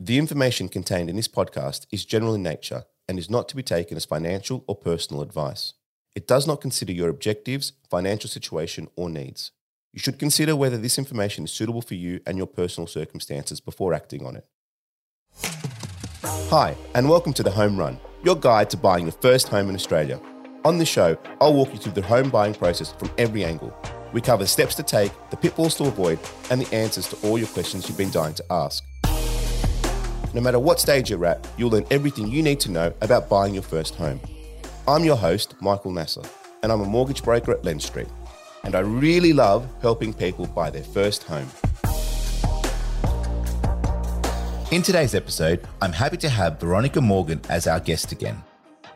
The information contained in this podcast is general in nature and is not to be taken as financial or personal advice. It does not consider your objectives, financial situation, or needs. You should consider whether this information is suitable for you and your personal circumstances before acting on it. Hi, and welcome to The Home Run, your guide to buying your first home in Australia. On this show, I'll walk you through the home buying process from every angle. We cover the steps to take, the pitfalls to avoid, and the answers to all your questions you've been dying to ask. No matter what stage you're at, you'll learn everything you need to know about buying your first home. I'm your host, Michael Nasser, and I'm a mortgage broker at Lendstreet. And I really love helping people buy their first home. In today's episode, I'm happy to have Veronica Morgan as our guest again.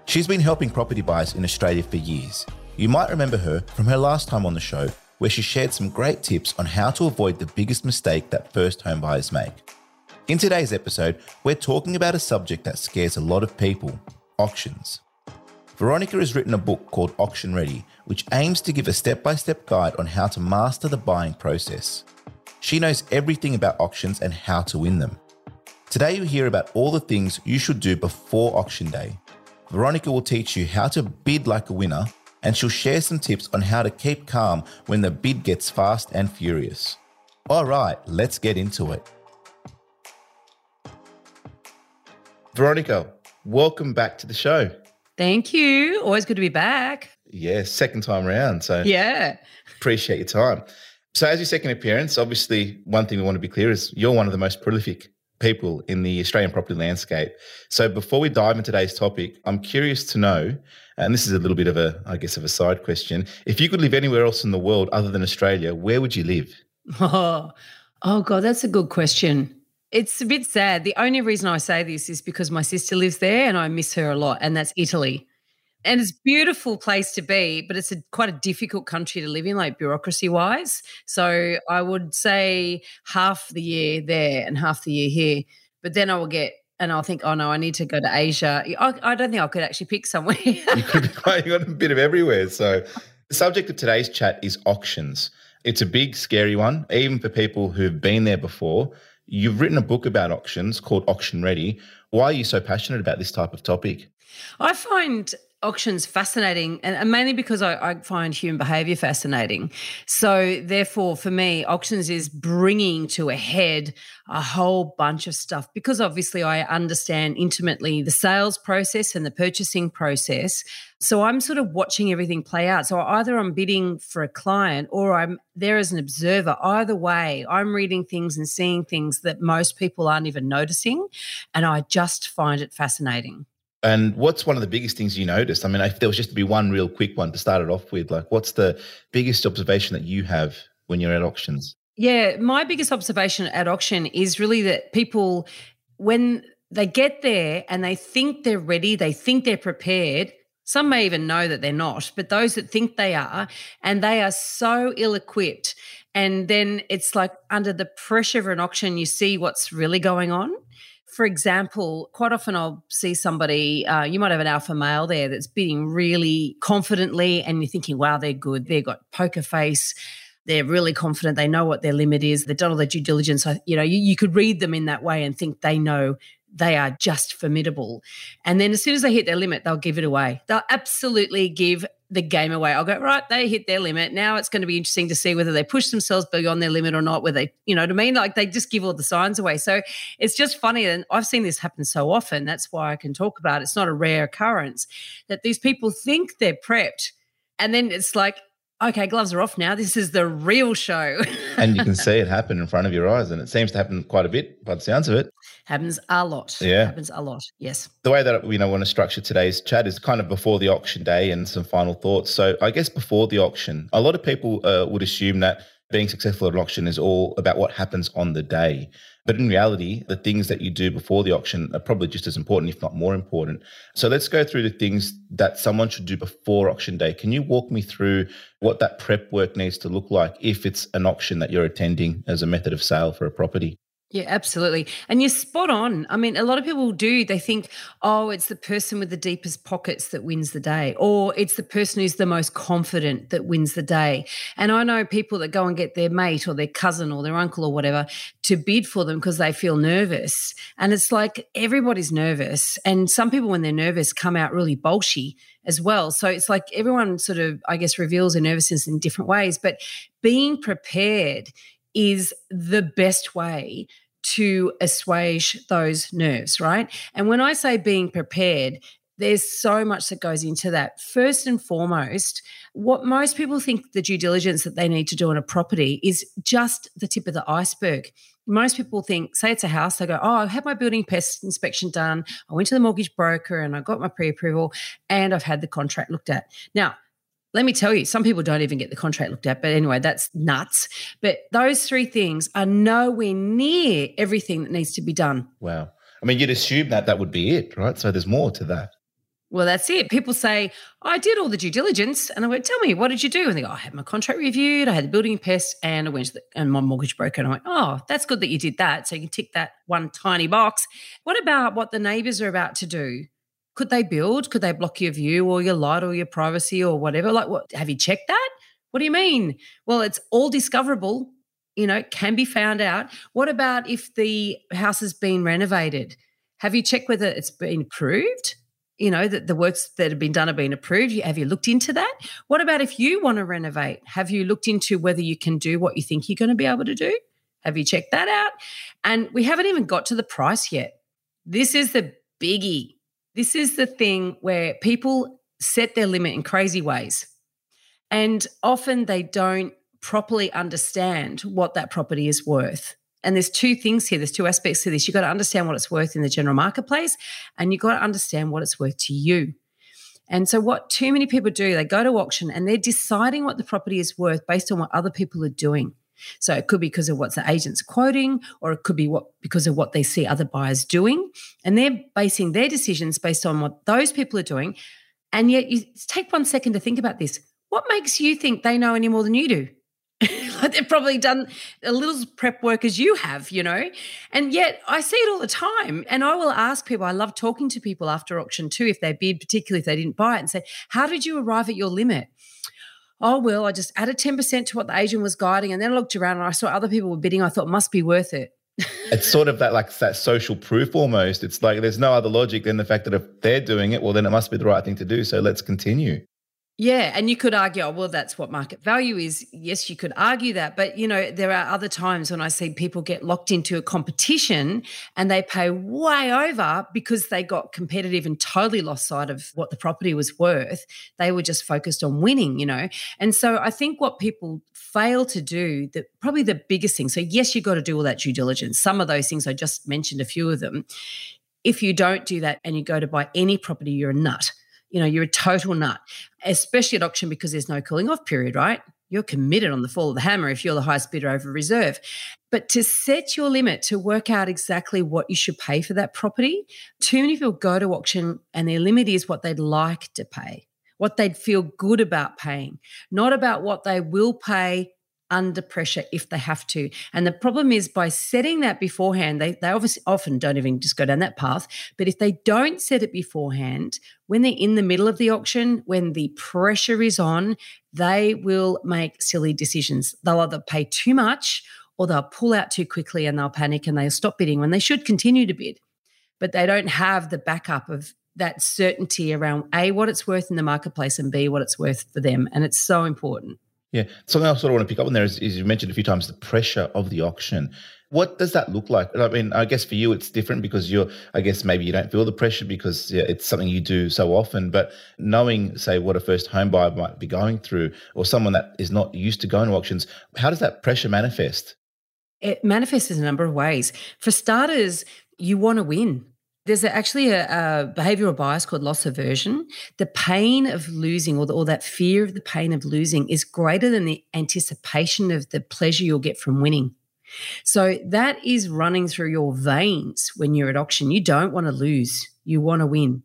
She's been helping property buyers in Australia for years. You might remember her from her last time on the show, where she shared some great tips on how to avoid the biggest mistake that first home buyers make. In today's episode, we're talking about a subject that scares a lot of people auctions. Veronica has written a book called Auction Ready, which aims to give a step by step guide on how to master the buying process. She knows everything about auctions and how to win them. Today, you'll hear about all the things you should do before auction day. Veronica will teach you how to bid like a winner, and she'll share some tips on how to keep calm when the bid gets fast and furious. All right, let's get into it. Veronica, welcome back to the show. Thank you. Always good to be back. Yeah, second time around. So Yeah. appreciate your time. So, as your second appearance, obviously, one thing we want to be clear is you're one of the most prolific people in the Australian property landscape. So, before we dive into today's topic, I'm curious to know, and this is a little bit of a, I guess, of a side question. If you could live anywhere else in the world other than Australia, where would you live? Oh, oh God, that's a good question. It's a bit sad. The only reason I say this is because my sister lives there and I miss her a lot, and that's Italy. And it's a beautiful place to be, but it's a quite a difficult country to live in, like bureaucracy wise. So I would say half the year there and half the year here. But then I will get and I'll think, oh no, I need to go to Asia. I, I don't think I could actually pick somewhere. You could be quite, got a bit of everywhere. So, the subject of today's chat is auctions. It's a big, scary one, even for people who've been there before. You've written a book about auctions called Auction Ready. Why are you so passionate about this type of topic? I find auctions fascinating and, and mainly because I, I find human behavior fascinating. So, therefore, for me, auctions is bringing to a head a whole bunch of stuff because obviously I understand intimately the sales process and the purchasing process. So, I'm sort of watching everything play out. So, either I'm bidding for a client or I'm there as an observer. Either way, I'm reading things and seeing things that most people aren't even noticing. And I just find it fascinating. And what's one of the biggest things you noticed? I mean, if there was just to be one real quick one to start it off with, like what's the biggest observation that you have when you're at auctions? Yeah, my biggest observation at auction is really that people, when they get there and they think they're ready, they think they're prepared. Some may even know that they're not, but those that think they are, and they are so ill equipped. And then it's like under the pressure of an auction, you see what's really going on for example, quite often I'll see somebody, uh, you might have an alpha male there that's bidding really confidently, and you're thinking, wow, they're good. They've got poker face. They're really confident. They know what their limit is. They've done all their due diligence. You know, you, you could read them in that way and think they know they are just formidable. And then as soon as they hit their limit, they'll give it away. They'll absolutely give the game away. I'll go, right, they hit their limit. Now it's going to be interesting to see whether they push themselves beyond their limit or not, whether they, you know what I mean? Like they just give all the signs away. So it's just funny. And I've seen this happen so often. That's why I can talk about it. It's not a rare occurrence that these people think they're prepped. And then it's like, okay, gloves are off now. This is the real show. and you can see it happen in front of your eyes. And it seems to happen quite a bit by the sounds of it. Happens a lot. Yeah. Happens a lot. Yes. The way that we you know want to structure today's chat is kind of before the auction day and some final thoughts. So I guess before the auction, a lot of people uh, would assume that being successful at an auction is all about what happens on the day. But in reality, the things that you do before the auction are probably just as important, if not more important. So let's go through the things that someone should do before auction day. Can you walk me through what that prep work needs to look like if it's an auction that you're attending as a method of sale for a property? Yeah, absolutely. And you're spot on. I mean, a lot of people do. They think, oh, it's the person with the deepest pockets that wins the day, or it's the person who's the most confident that wins the day. And I know people that go and get their mate or their cousin or their uncle or whatever to bid for them because they feel nervous. And it's like everybody's nervous. And some people, when they're nervous, come out really bolshy as well. So it's like everyone sort of, I guess, reveals their nervousness in different ways. But being prepared is the best way to assuage those nerves, right? And when I say being prepared, there's so much that goes into that. First and foremost, what most people think the due diligence that they need to do on a property is just the tip of the iceberg. Most people think, say it's a house, they go, Oh, I had my building pest inspection done. I went to the mortgage broker and I got my pre approval and I've had the contract looked at. Now, let me tell you, some people don't even get the contract looked at. But anyway, that's nuts. But those three things are nowhere near everything that needs to be done. Wow. I mean, you'd assume that that would be it, right? So there's more to that. Well, that's it. People say, I did all the due diligence. And I went, Tell me, what did you do? And they go, I had my contract reviewed, I had the building pest, and I went to the, and my mortgage broker. And I went, Oh, that's good that you did that. So you can tick that one tiny box. What about what the neighbors are about to do? Could they build? Could they block your view or your light or your privacy or whatever? Like, what have you checked that? What do you mean? Well, it's all discoverable, you know, can be found out. What about if the house has been renovated? Have you checked whether it's been approved? You know, that the works that have been done have been approved. Have you looked into that? What about if you want to renovate? Have you looked into whether you can do what you think you're going to be able to do? Have you checked that out? And we haven't even got to the price yet. This is the biggie this is the thing where people set their limit in crazy ways. And often they don't properly understand what that property is worth. And there's two things here, there's two aspects to this. You've got to understand what it's worth in the general marketplace, and you've got to understand what it's worth to you. And so, what too many people do, they go to auction and they're deciding what the property is worth based on what other people are doing. So it could be because of what the agent's quoting, or it could be what because of what they see other buyers doing, and they're basing their decisions based on what those people are doing. And yet, you take one second to think about this. What makes you think they know any more than you do? they've probably done a little prep work as you have, you know. And yet I see it all the time. And I will ask people, I love talking to people after auction too, if they bid, particularly if they didn't buy it, and say, How did you arrive at your limit? Oh, well, I just added 10% to what the agent was guiding. And then I looked around and I saw other people were bidding. I thought, must be worth it. it's sort of that like that social proof almost. It's like there's no other logic than the fact that if they're doing it, well, then it must be the right thing to do. So let's continue. Yeah, and you could argue, oh, well, that's what market value is. Yes, you could argue that, but you know, there are other times when I see people get locked into a competition and they pay way over because they got competitive and totally lost sight of what the property was worth. They were just focused on winning, you know. And so I think what people fail to do, that probably the biggest thing. So yes, you've got to do all that due diligence. Some of those things I just mentioned, a few of them. If you don't do that and you go to buy any property, you're a nut you know, you're a total nut, especially at auction because there's no cooling off period, right? You're committed on the fall of the hammer if you're the highest bidder over reserve. But to set your limit, to work out exactly what you should pay for that property, too many people go to auction and their limit is what they'd like to pay, what they'd feel good about paying, not about what they will pay under pressure if they have to. And the problem is by setting that beforehand, they, they obviously often don't even just go down that path. But if they don't set it beforehand, when they're in the middle of the auction, when the pressure is on, they will make silly decisions. They'll either pay too much or they'll pull out too quickly and they'll panic and they'll stop bidding when they should continue to bid. But they don't have the backup of that certainty around A, what it's worth in the marketplace, and B, what it's worth for them. And it's so important. Yeah. Something I sort of want to pick up on there is, is you mentioned a few times the pressure of the auction. What does that look like? I mean, I guess for you it's different because you're, I guess maybe you don't feel the pressure because yeah, it's something you do so often. But knowing, say, what a first home buyer might be going through or someone that is not used to going to auctions, how does that pressure manifest? It manifests in a number of ways. For starters, you want to win. There's actually a, a, behavioral bias called loss aversion. The pain of losing, or, the, or that fear of the pain of losing, is greater than the anticipation of the pleasure you'll get from winning. So that is running through your veins when you're at auction. You don't want to lose, you want to win.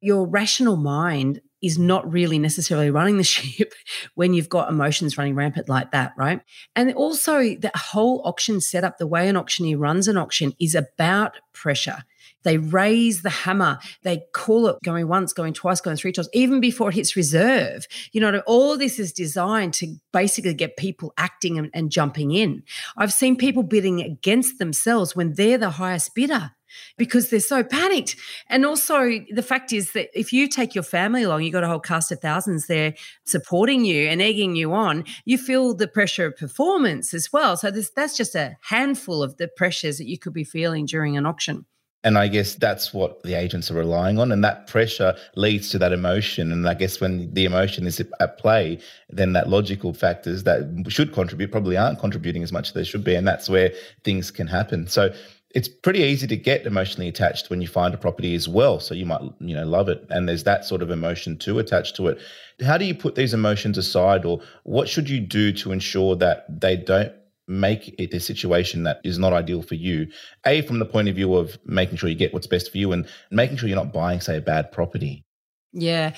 Your rational mind is not really necessarily running the ship when you've got emotions running rampant like that, right? And also, the whole auction setup, the way an auctioneer runs an auction is about pressure. They raise the hammer. They call it going once, going twice, going three times, even before it hits reserve. You know, all this is designed to basically get people acting and, and jumping in. I've seen people bidding against themselves when they're the highest bidder because they're so panicked. And also, the fact is that if you take your family along, you've got a whole cast of thousands there supporting you and egging you on, you feel the pressure of performance as well. So, this, that's just a handful of the pressures that you could be feeling during an auction. And I guess that's what the agents are relying on. And that pressure leads to that emotion. And I guess when the emotion is at play, then that logical factors that should contribute probably aren't contributing as much as they should be. And that's where things can happen. So it's pretty easy to get emotionally attached when you find a property as well. So you might, you know, love it. And there's that sort of emotion too attached to it. How do you put these emotions aside or what should you do to ensure that they don't make it a situation that is not ideal for you. A, from the point of view of making sure you get what's best for you and making sure you're not buying, say, a bad property. Yeah.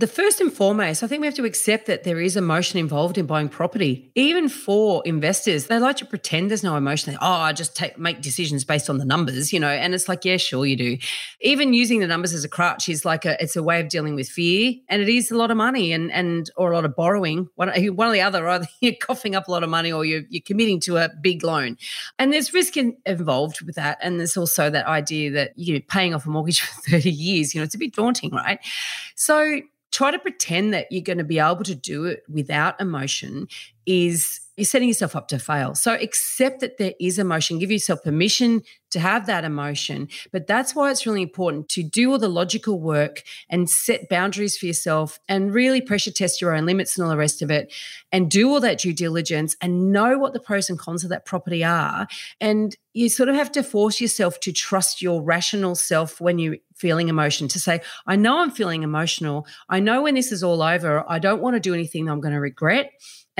The first and foremost, I think we have to accept that there is emotion involved in buying property. Even for investors, they like to pretend there's no emotion. oh, I just take, make decisions based on the numbers, you know. And it's like, yeah, sure you do. Even using the numbers as a crutch is like a, it's a way of dealing with fear, and it is a lot of money and and or a lot of borrowing. One, one or the other, either you're coughing up a lot of money or you're you're committing to a big loan, and there's risk in, involved with that. And there's also that idea that you're paying off a mortgage for 30 years. You know, it's a bit daunting, right? So try to pretend that you're going to be able to do it without emotion is you're setting yourself up to fail. So accept that there is emotion, give yourself permission to have that emotion. But that's why it's really important to do all the logical work and set boundaries for yourself and really pressure test your own limits and all the rest of it and do all that due diligence and know what the pros and cons of that property are. And you sort of have to force yourself to trust your rational self when you're feeling emotion to say, I know I'm feeling emotional. I know when this is all over, I don't want to do anything that I'm going to regret.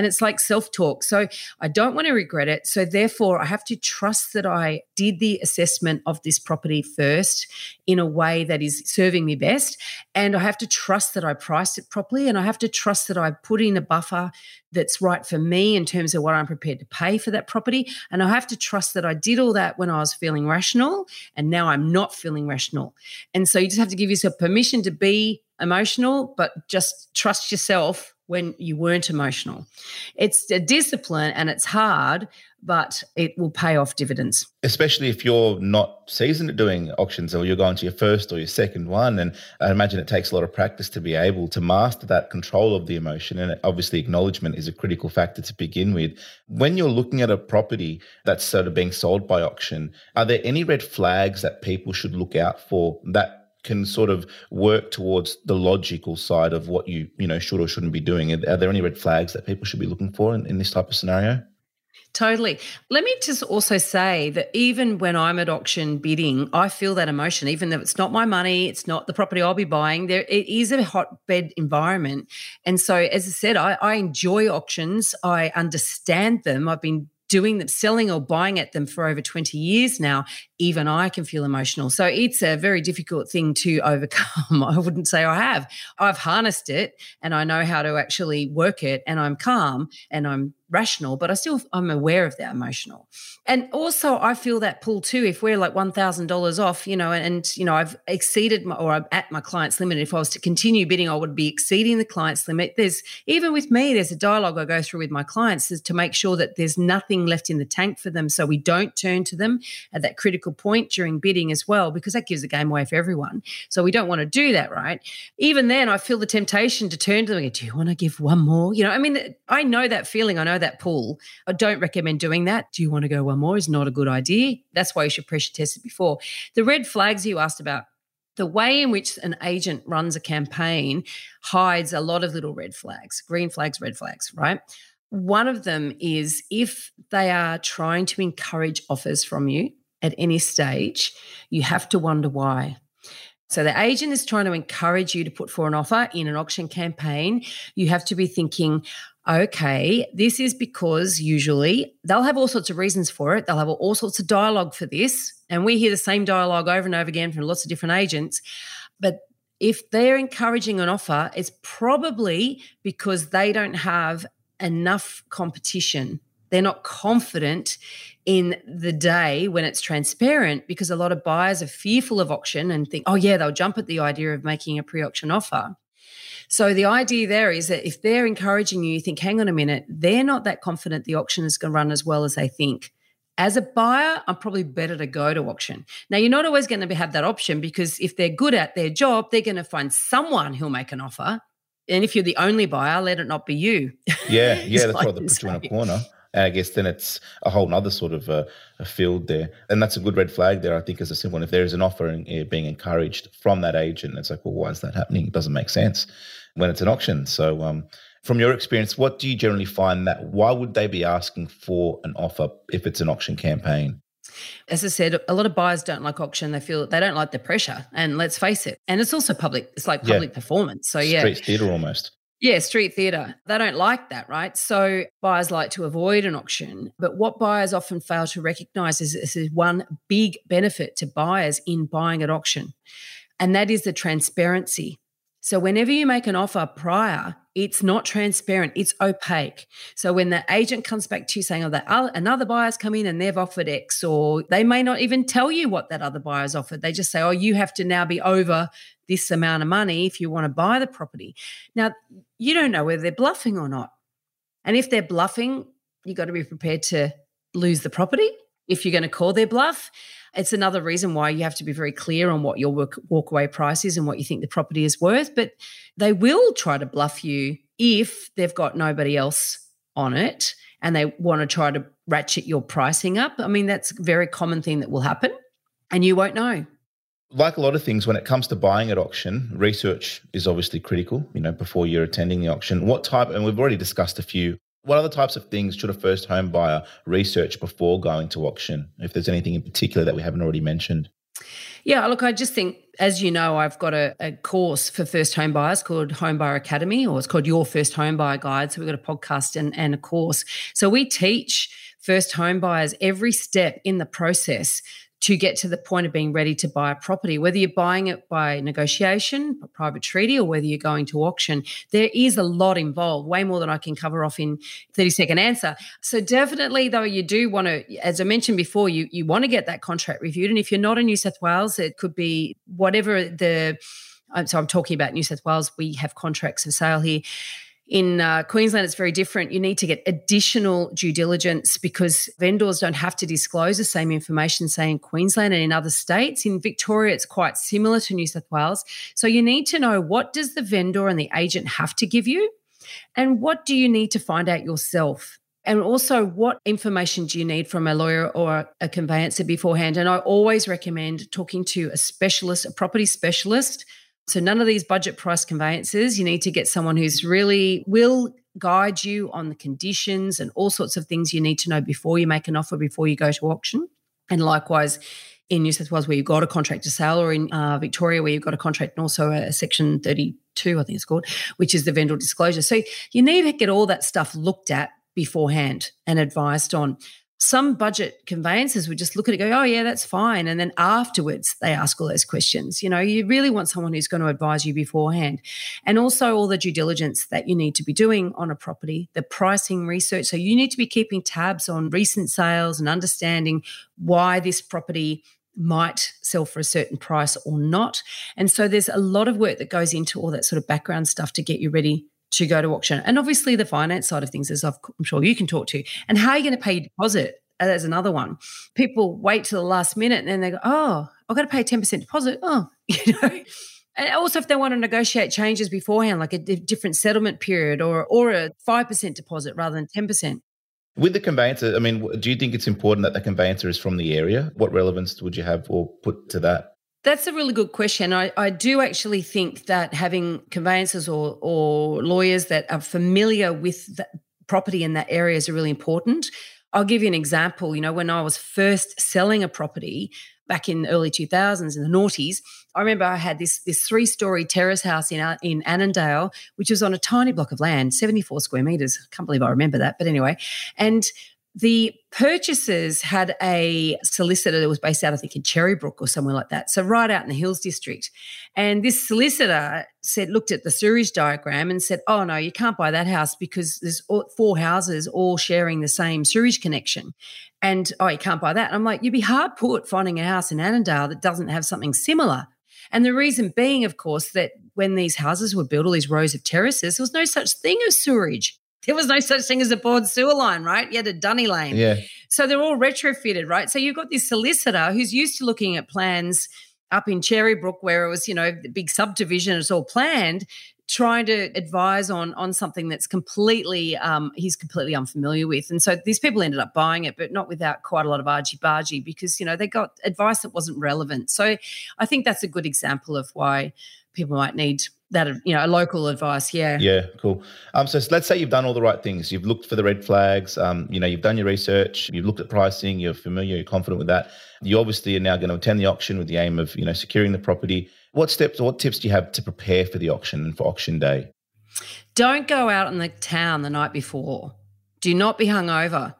And it's like self talk. So I don't want to regret it. So therefore, I have to trust that I did the assessment of this property first in a way that is serving me best. And I have to trust that I priced it properly. And I have to trust that I put in a buffer that's right for me in terms of what I'm prepared to pay for that property. And I have to trust that I did all that when I was feeling rational. And now I'm not feeling rational. And so you just have to give yourself permission to be emotional, but just trust yourself when you weren't emotional. It's a discipline and it's hard, but it will pay off dividends. Especially if you're not seasoned at doing auctions or you're going to your first or your second one. And I imagine it takes a lot of practice to be able to master that control of the emotion. And obviously, acknowledgement is a critical factor to begin with. When you're looking at a property that's sort of being sold by auction, are there any red flags that people should look out for that can sort of work towards the logical side of what you you know should or shouldn't be doing are, there any red flags that people should be looking for in, in this type of scenario Totally. Let me just also say that even when I'm at auction bidding, I feel that emotion, even though it's not my money, it's not the property I'll be buying. There, it is a hotbed environment, and so as I said, I, I enjoy auctions. I understand them. I've been doing them, selling or buying at them for over 20 years now, even I can feel emotional. So it's a very difficult thing to overcome. I wouldn't say I have. I've harnessed it and I know how to actually work it and I'm calm and I'm rational, but I still I'm aware of that emotional. And also I feel that pull too. If we're like one thousand dollars off, you know, and, and, you know I've exceeded my, or I'm at my client's limit. If I was to continue bidding, I would be exceeding the client's limit. There's even with me, there's a dialogue I go through with my clients is to make sure that there's nothing left in the tank for them, so we don't turn to them at that critical point during bidding as well, because that gives the game away for everyone. So we don't want to do that, right? Even then, I feel the temptation to turn to them and go, "Do you want to give one more?" You know, I mean, I know that feeling. I know that pull. I don't recommend doing that. Do you want to go one more? Is not a good idea. That's why you should pressure test it before. The red flags you asked about, the way in which an agent runs a campaign hides a lot of little red flags, green flags, red flags, right? One of them is if they are trying to encourage offers from you at any stage, you have to wonder why. So the agent is trying to encourage you to put for an offer in an auction campaign. You have to be thinking, okay, this is because usually they'll have all sorts of reasons for it. They'll have all sorts of dialogue for this. And we hear the same dialogue over and over again from lots of different agents. But if they're encouraging an offer, it's probably because they don't have enough competition. They're not confident in the day when it's transparent because a lot of buyers are fearful of auction and think, oh, yeah, they'll jump at the idea of making a pre auction offer. So the idea there is that if they're encouraging you, you think, hang on a minute, they're not that confident the auction is going to run as well as they think. As a buyer, I'm probably better to go to auction. Now, you're not always going to have that option because if they're good at their job, they're going to find someone who'll make an offer. And if you're the only buyer, let it not be you. Yeah, yeah, that's right. They put you in a corner. And I guess then it's a whole other sort of uh, a field there. And that's a good red flag there, I think, as a simple one. If there is an offer and, uh, being encouraged from that agent, it's like, well, why is that happening? It doesn't make sense when it's an auction. So, um, from your experience, what do you generally find that why would they be asking for an offer if it's an auction campaign? As I said, a lot of buyers don't like auction. They feel they don't like the pressure. And let's face it, and it's also public, it's like public yeah. performance. So, yeah. Street theatre almost. Yeah, street theatre. They don't like that, right? So buyers like to avoid an auction. But what buyers often fail to recognize is this is one big benefit to buyers in buying at auction, and that is the transparency. So whenever you make an offer prior, it's not transparent, it's opaque. So when the agent comes back to you saying, oh, that another buyer's come in and they've offered X, or they may not even tell you what that other buyer's offered. They just say, oh, you have to now be over this amount of money if you want to buy the property. Now, you don't know whether they're bluffing or not. And if they're bluffing, you've got to be prepared to lose the property if you're going to call their bluff. It's another reason why you have to be very clear on what your walkaway price is and what you think the property is worth. But they will try to bluff you if they've got nobody else on it and they want to try to ratchet your pricing up. I mean, that's a very common thing that will happen and you won't know. Like a lot of things, when it comes to buying at auction, research is obviously critical, you know, before you're attending the auction. What type, and we've already discussed a few what other types of things should a first home buyer research before going to auction? If there's anything in particular that we haven't already mentioned. Yeah, look, I just think, as you know, I've got a, a, course for first home buyers called Home Buyer Academy, or it's called Your First Home Buyer Guide. So we've got a podcast and, and a course. So we teach first home buyers every step in the process to get to the point of being ready to buy a property, whether you're buying it by negotiation, a private treaty, or whether you're going to auction. There is a lot involved, way more than I can cover off in 30 second answer. So definitely though, you do want to, as I mentioned before, you, you want to get that contract reviewed. And if you're not in New South Wales, it could be whatever the, so I'm talking about New South Wales, we have contracts for sale here in uh, Queensland, it's very different. You need to get additional due diligence because vendors don't have to disclose the same information, say in Queensland and in other states. In Victoria, it's quite similar to New South Wales. So you need to know what does the vendor and the agent have to give you, and what do you need to find out yourself. And also, what information do you need from a lawyer or a conveyancer beforehand? And I always recommend talking to a specialist, a property specialist so none of these budget price conveyancers. You need to get someone who's really will guide you on the conditions and all sorts of things you need to know before you make an offer, before you go to auction. And likewise, in New South Wales, where you've got a contract to sell, or in uh, Victoria, where you've got a contract and also a Section 32, I think it's called, which is the vendor disclosure. So you need to get all that stuff looked at beforehand and advised on some budget conveyancers would just look at it go, oh, yeah, that's fine. And then afterwards, they ask all those questions. You know, you really want someone who's going to advise you beforehand. And also all the due diligence that you need to be doing on a property, the pricing research. So you need to be keeping tabs on recent sales and understanding why this property might sell for a certain price or not. And so there's a lot of work that goes into all that sort of background stuff to get you ready to go to auction. And obviously, the finance side of things, as I'm sure you can talk to, and how are you going to pay your deposit? Uh, there's another one. People wait till the last minute and then they go, oh, I've got to pay 10% deposit. Oh, you know. And also, if they want to negotiate changes beforehand, like a different settlement period or or a five percent deposit rather than ten percent. With the conveyancer, I mean, do you think it's important that the conveyancer is from the area? What relevance would you have or put to that? That's a really good question. I, I do actually think that having conveyancers or, or lawyers that are familiar with property in that area is really important. I'll give you an example. You know, when I was first selling a property back in the early 2000s in the noughties, I remember I had this this three story terrace house in uh, in Annandale, which was on a tiny block of land, 74 square meters. I can't believe I remember that, but anyway, and the purchasers had a solicitor that was based out, I think, in Cherrybrook or somewhere like that. So right out in the Hills District. And this solicitor said, looked at the sewerage diagram and said, oh no, you can't buy that house because there's four houses all sharing the same sewage connection. And oh, you can't buy that. And I'm like, you'd be hard put finding a house in Annandale that doesn't have something similar. And the reason being, of course, that when these houses were built, all these rows of terraces, there was no such thing as sewerage. There was no such thing as a board sewer line, right? You had a dunny lane. Yeah. So they're all retrofitted, right? So you've got this solicitor who's used to looking at plans up in Cherrybrook where it was, you know, the big subdivision, it's all planned, trying to advise on on something that's completely um, he's completely unfamiliar with. And so these people ended up buying it, but not without quite a lot of argy bargy because, you know, they got advice that wasn't relevant. So I think that's a good example of why people might need that you know a local advice. Yeah. Yeah cool. Um so let's say you've done all the right things. You've looked for the red flags. Um you know you've done your research. You've looked at pricing. You're familiar you're confident with that. You obviously are now going to attend the auction with the aim of you know securing the property. What steps or what tips do you have to prepare for the auction and for auction day? Don't go out in the town the night before. Do not be hungover.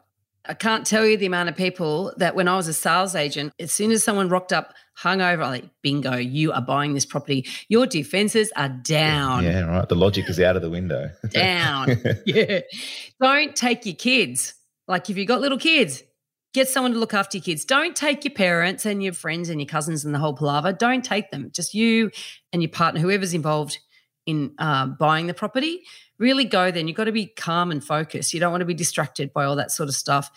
I can't tell you the amount of people that when I was a sales agent, as soon as someone rocked up hungover, like, bingo, you are buying this property. Your defenses are down. Yeah, right. The logic is out of the window. down. yeah. Don't take your kids. Like if you've got little kids, get someone to look after your kids. Don't take your parents and your friends and your cousins and the whole palaver. Don't take them. Just you and your partner, whoever's involved in uh, buying the property really go then. You've got to be calm and focused. You don't want to be distracted by all that sort of stuff.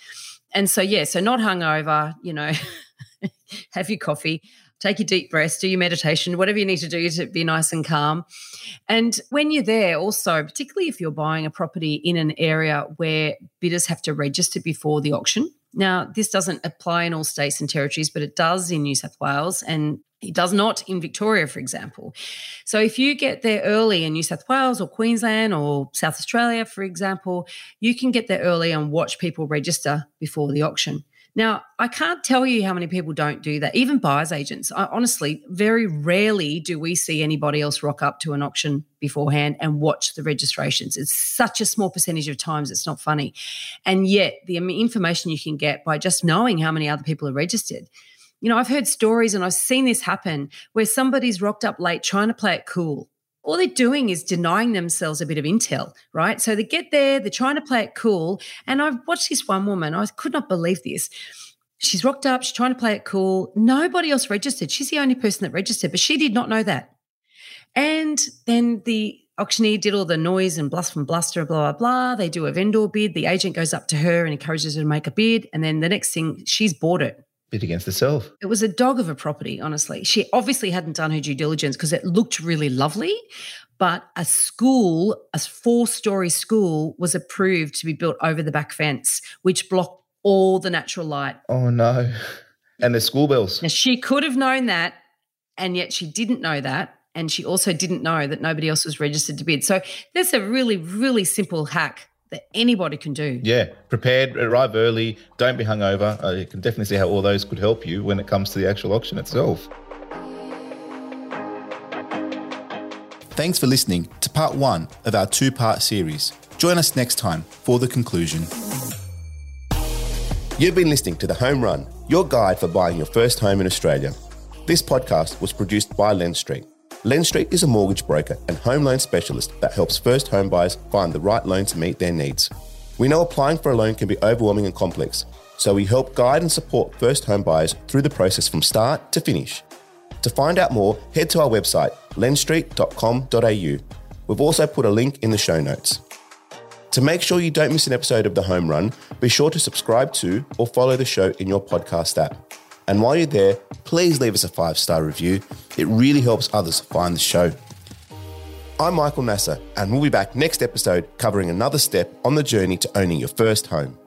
And so, yeah, so not hungover, you know, have your coffee, take your deep breaths, do your meditation, whatever you need to do to be nice and calm. And when you're there, also, particularly if you're buying a property in an area where bidders have to register before the auction. Now, this doesn't apply in all states and territories, but it does in New South Wales and it does not in Victoria, for example. So if you get there early in New South Wales or Queensland or South Australia, for example, you can get there early and watch people register before the auction. Now, I can't tell you how many people don't do that, even buyer's agents. I, honestly, very rarely do we see anybody else rock up to an auction beforehand and watch the registrations. It's such a small percentage of times, it's not funny. And yet, the information you can get by just knowing how many other people are registered you know, I've heard stories and I've seen this happen where somebody's rocked up late trying to play it cool. All they're doing is denying themselves a bit of intel, right? So they get there, they're trying to play it cool. And I've watched this one woman, I could not believe this. She's rocked up, she's trying to play it cool. Nobody else registered. She's the only person that registered, but she did not know that. And then the auctioneer did all the noise and bluster and bluster, blah, blah, blah. They do a vendor bid. The agent goes up to her and encourages her to make a bid. And then the next thing, she's bought it bid against herself. It was a dog of a property, honestly. She obviously hadn't done her due diligence because it looked really lovely. But a school, a four story school, was approved to be built over the back fence, which blocked all the natural light. Oh, no. And the school bells. Now, she could have known that, and yet she didn't know that. And she also didn't know that nobody else was registered to bid. So there's a really, really simple hack that anybody can do. Yeah, prepared, arrive early, don't be hungover. Uh, you can definitely see how all those could help you when it comes to the actual auction itself. Thanks for listening to part one of our two part series. Join us next time for the conclusion. You've been listening to The Home Run, your guide for buying your first home in Australia. This podcast was produced by Lendstreet. Lendstreet is a mortgage broker and home loan specialist that helps first home buyers find the right loan to meet their needs. We know applying for a loan can be overwhelming and complex, so we help guide and support first home buyers through the process from start to finish. To find out more, head to our website, lendstreet.com.au. We've also put a link in the show notes. To make sure you don't miss an episode of The Home Run, be sure to subscribe to or follow the show in your podcast app. And while you're there, please leave us a five star review. It really helps others find the show. I'm Michael Nasser, and we'll be back next episode covering another step on the journey to owning your first home.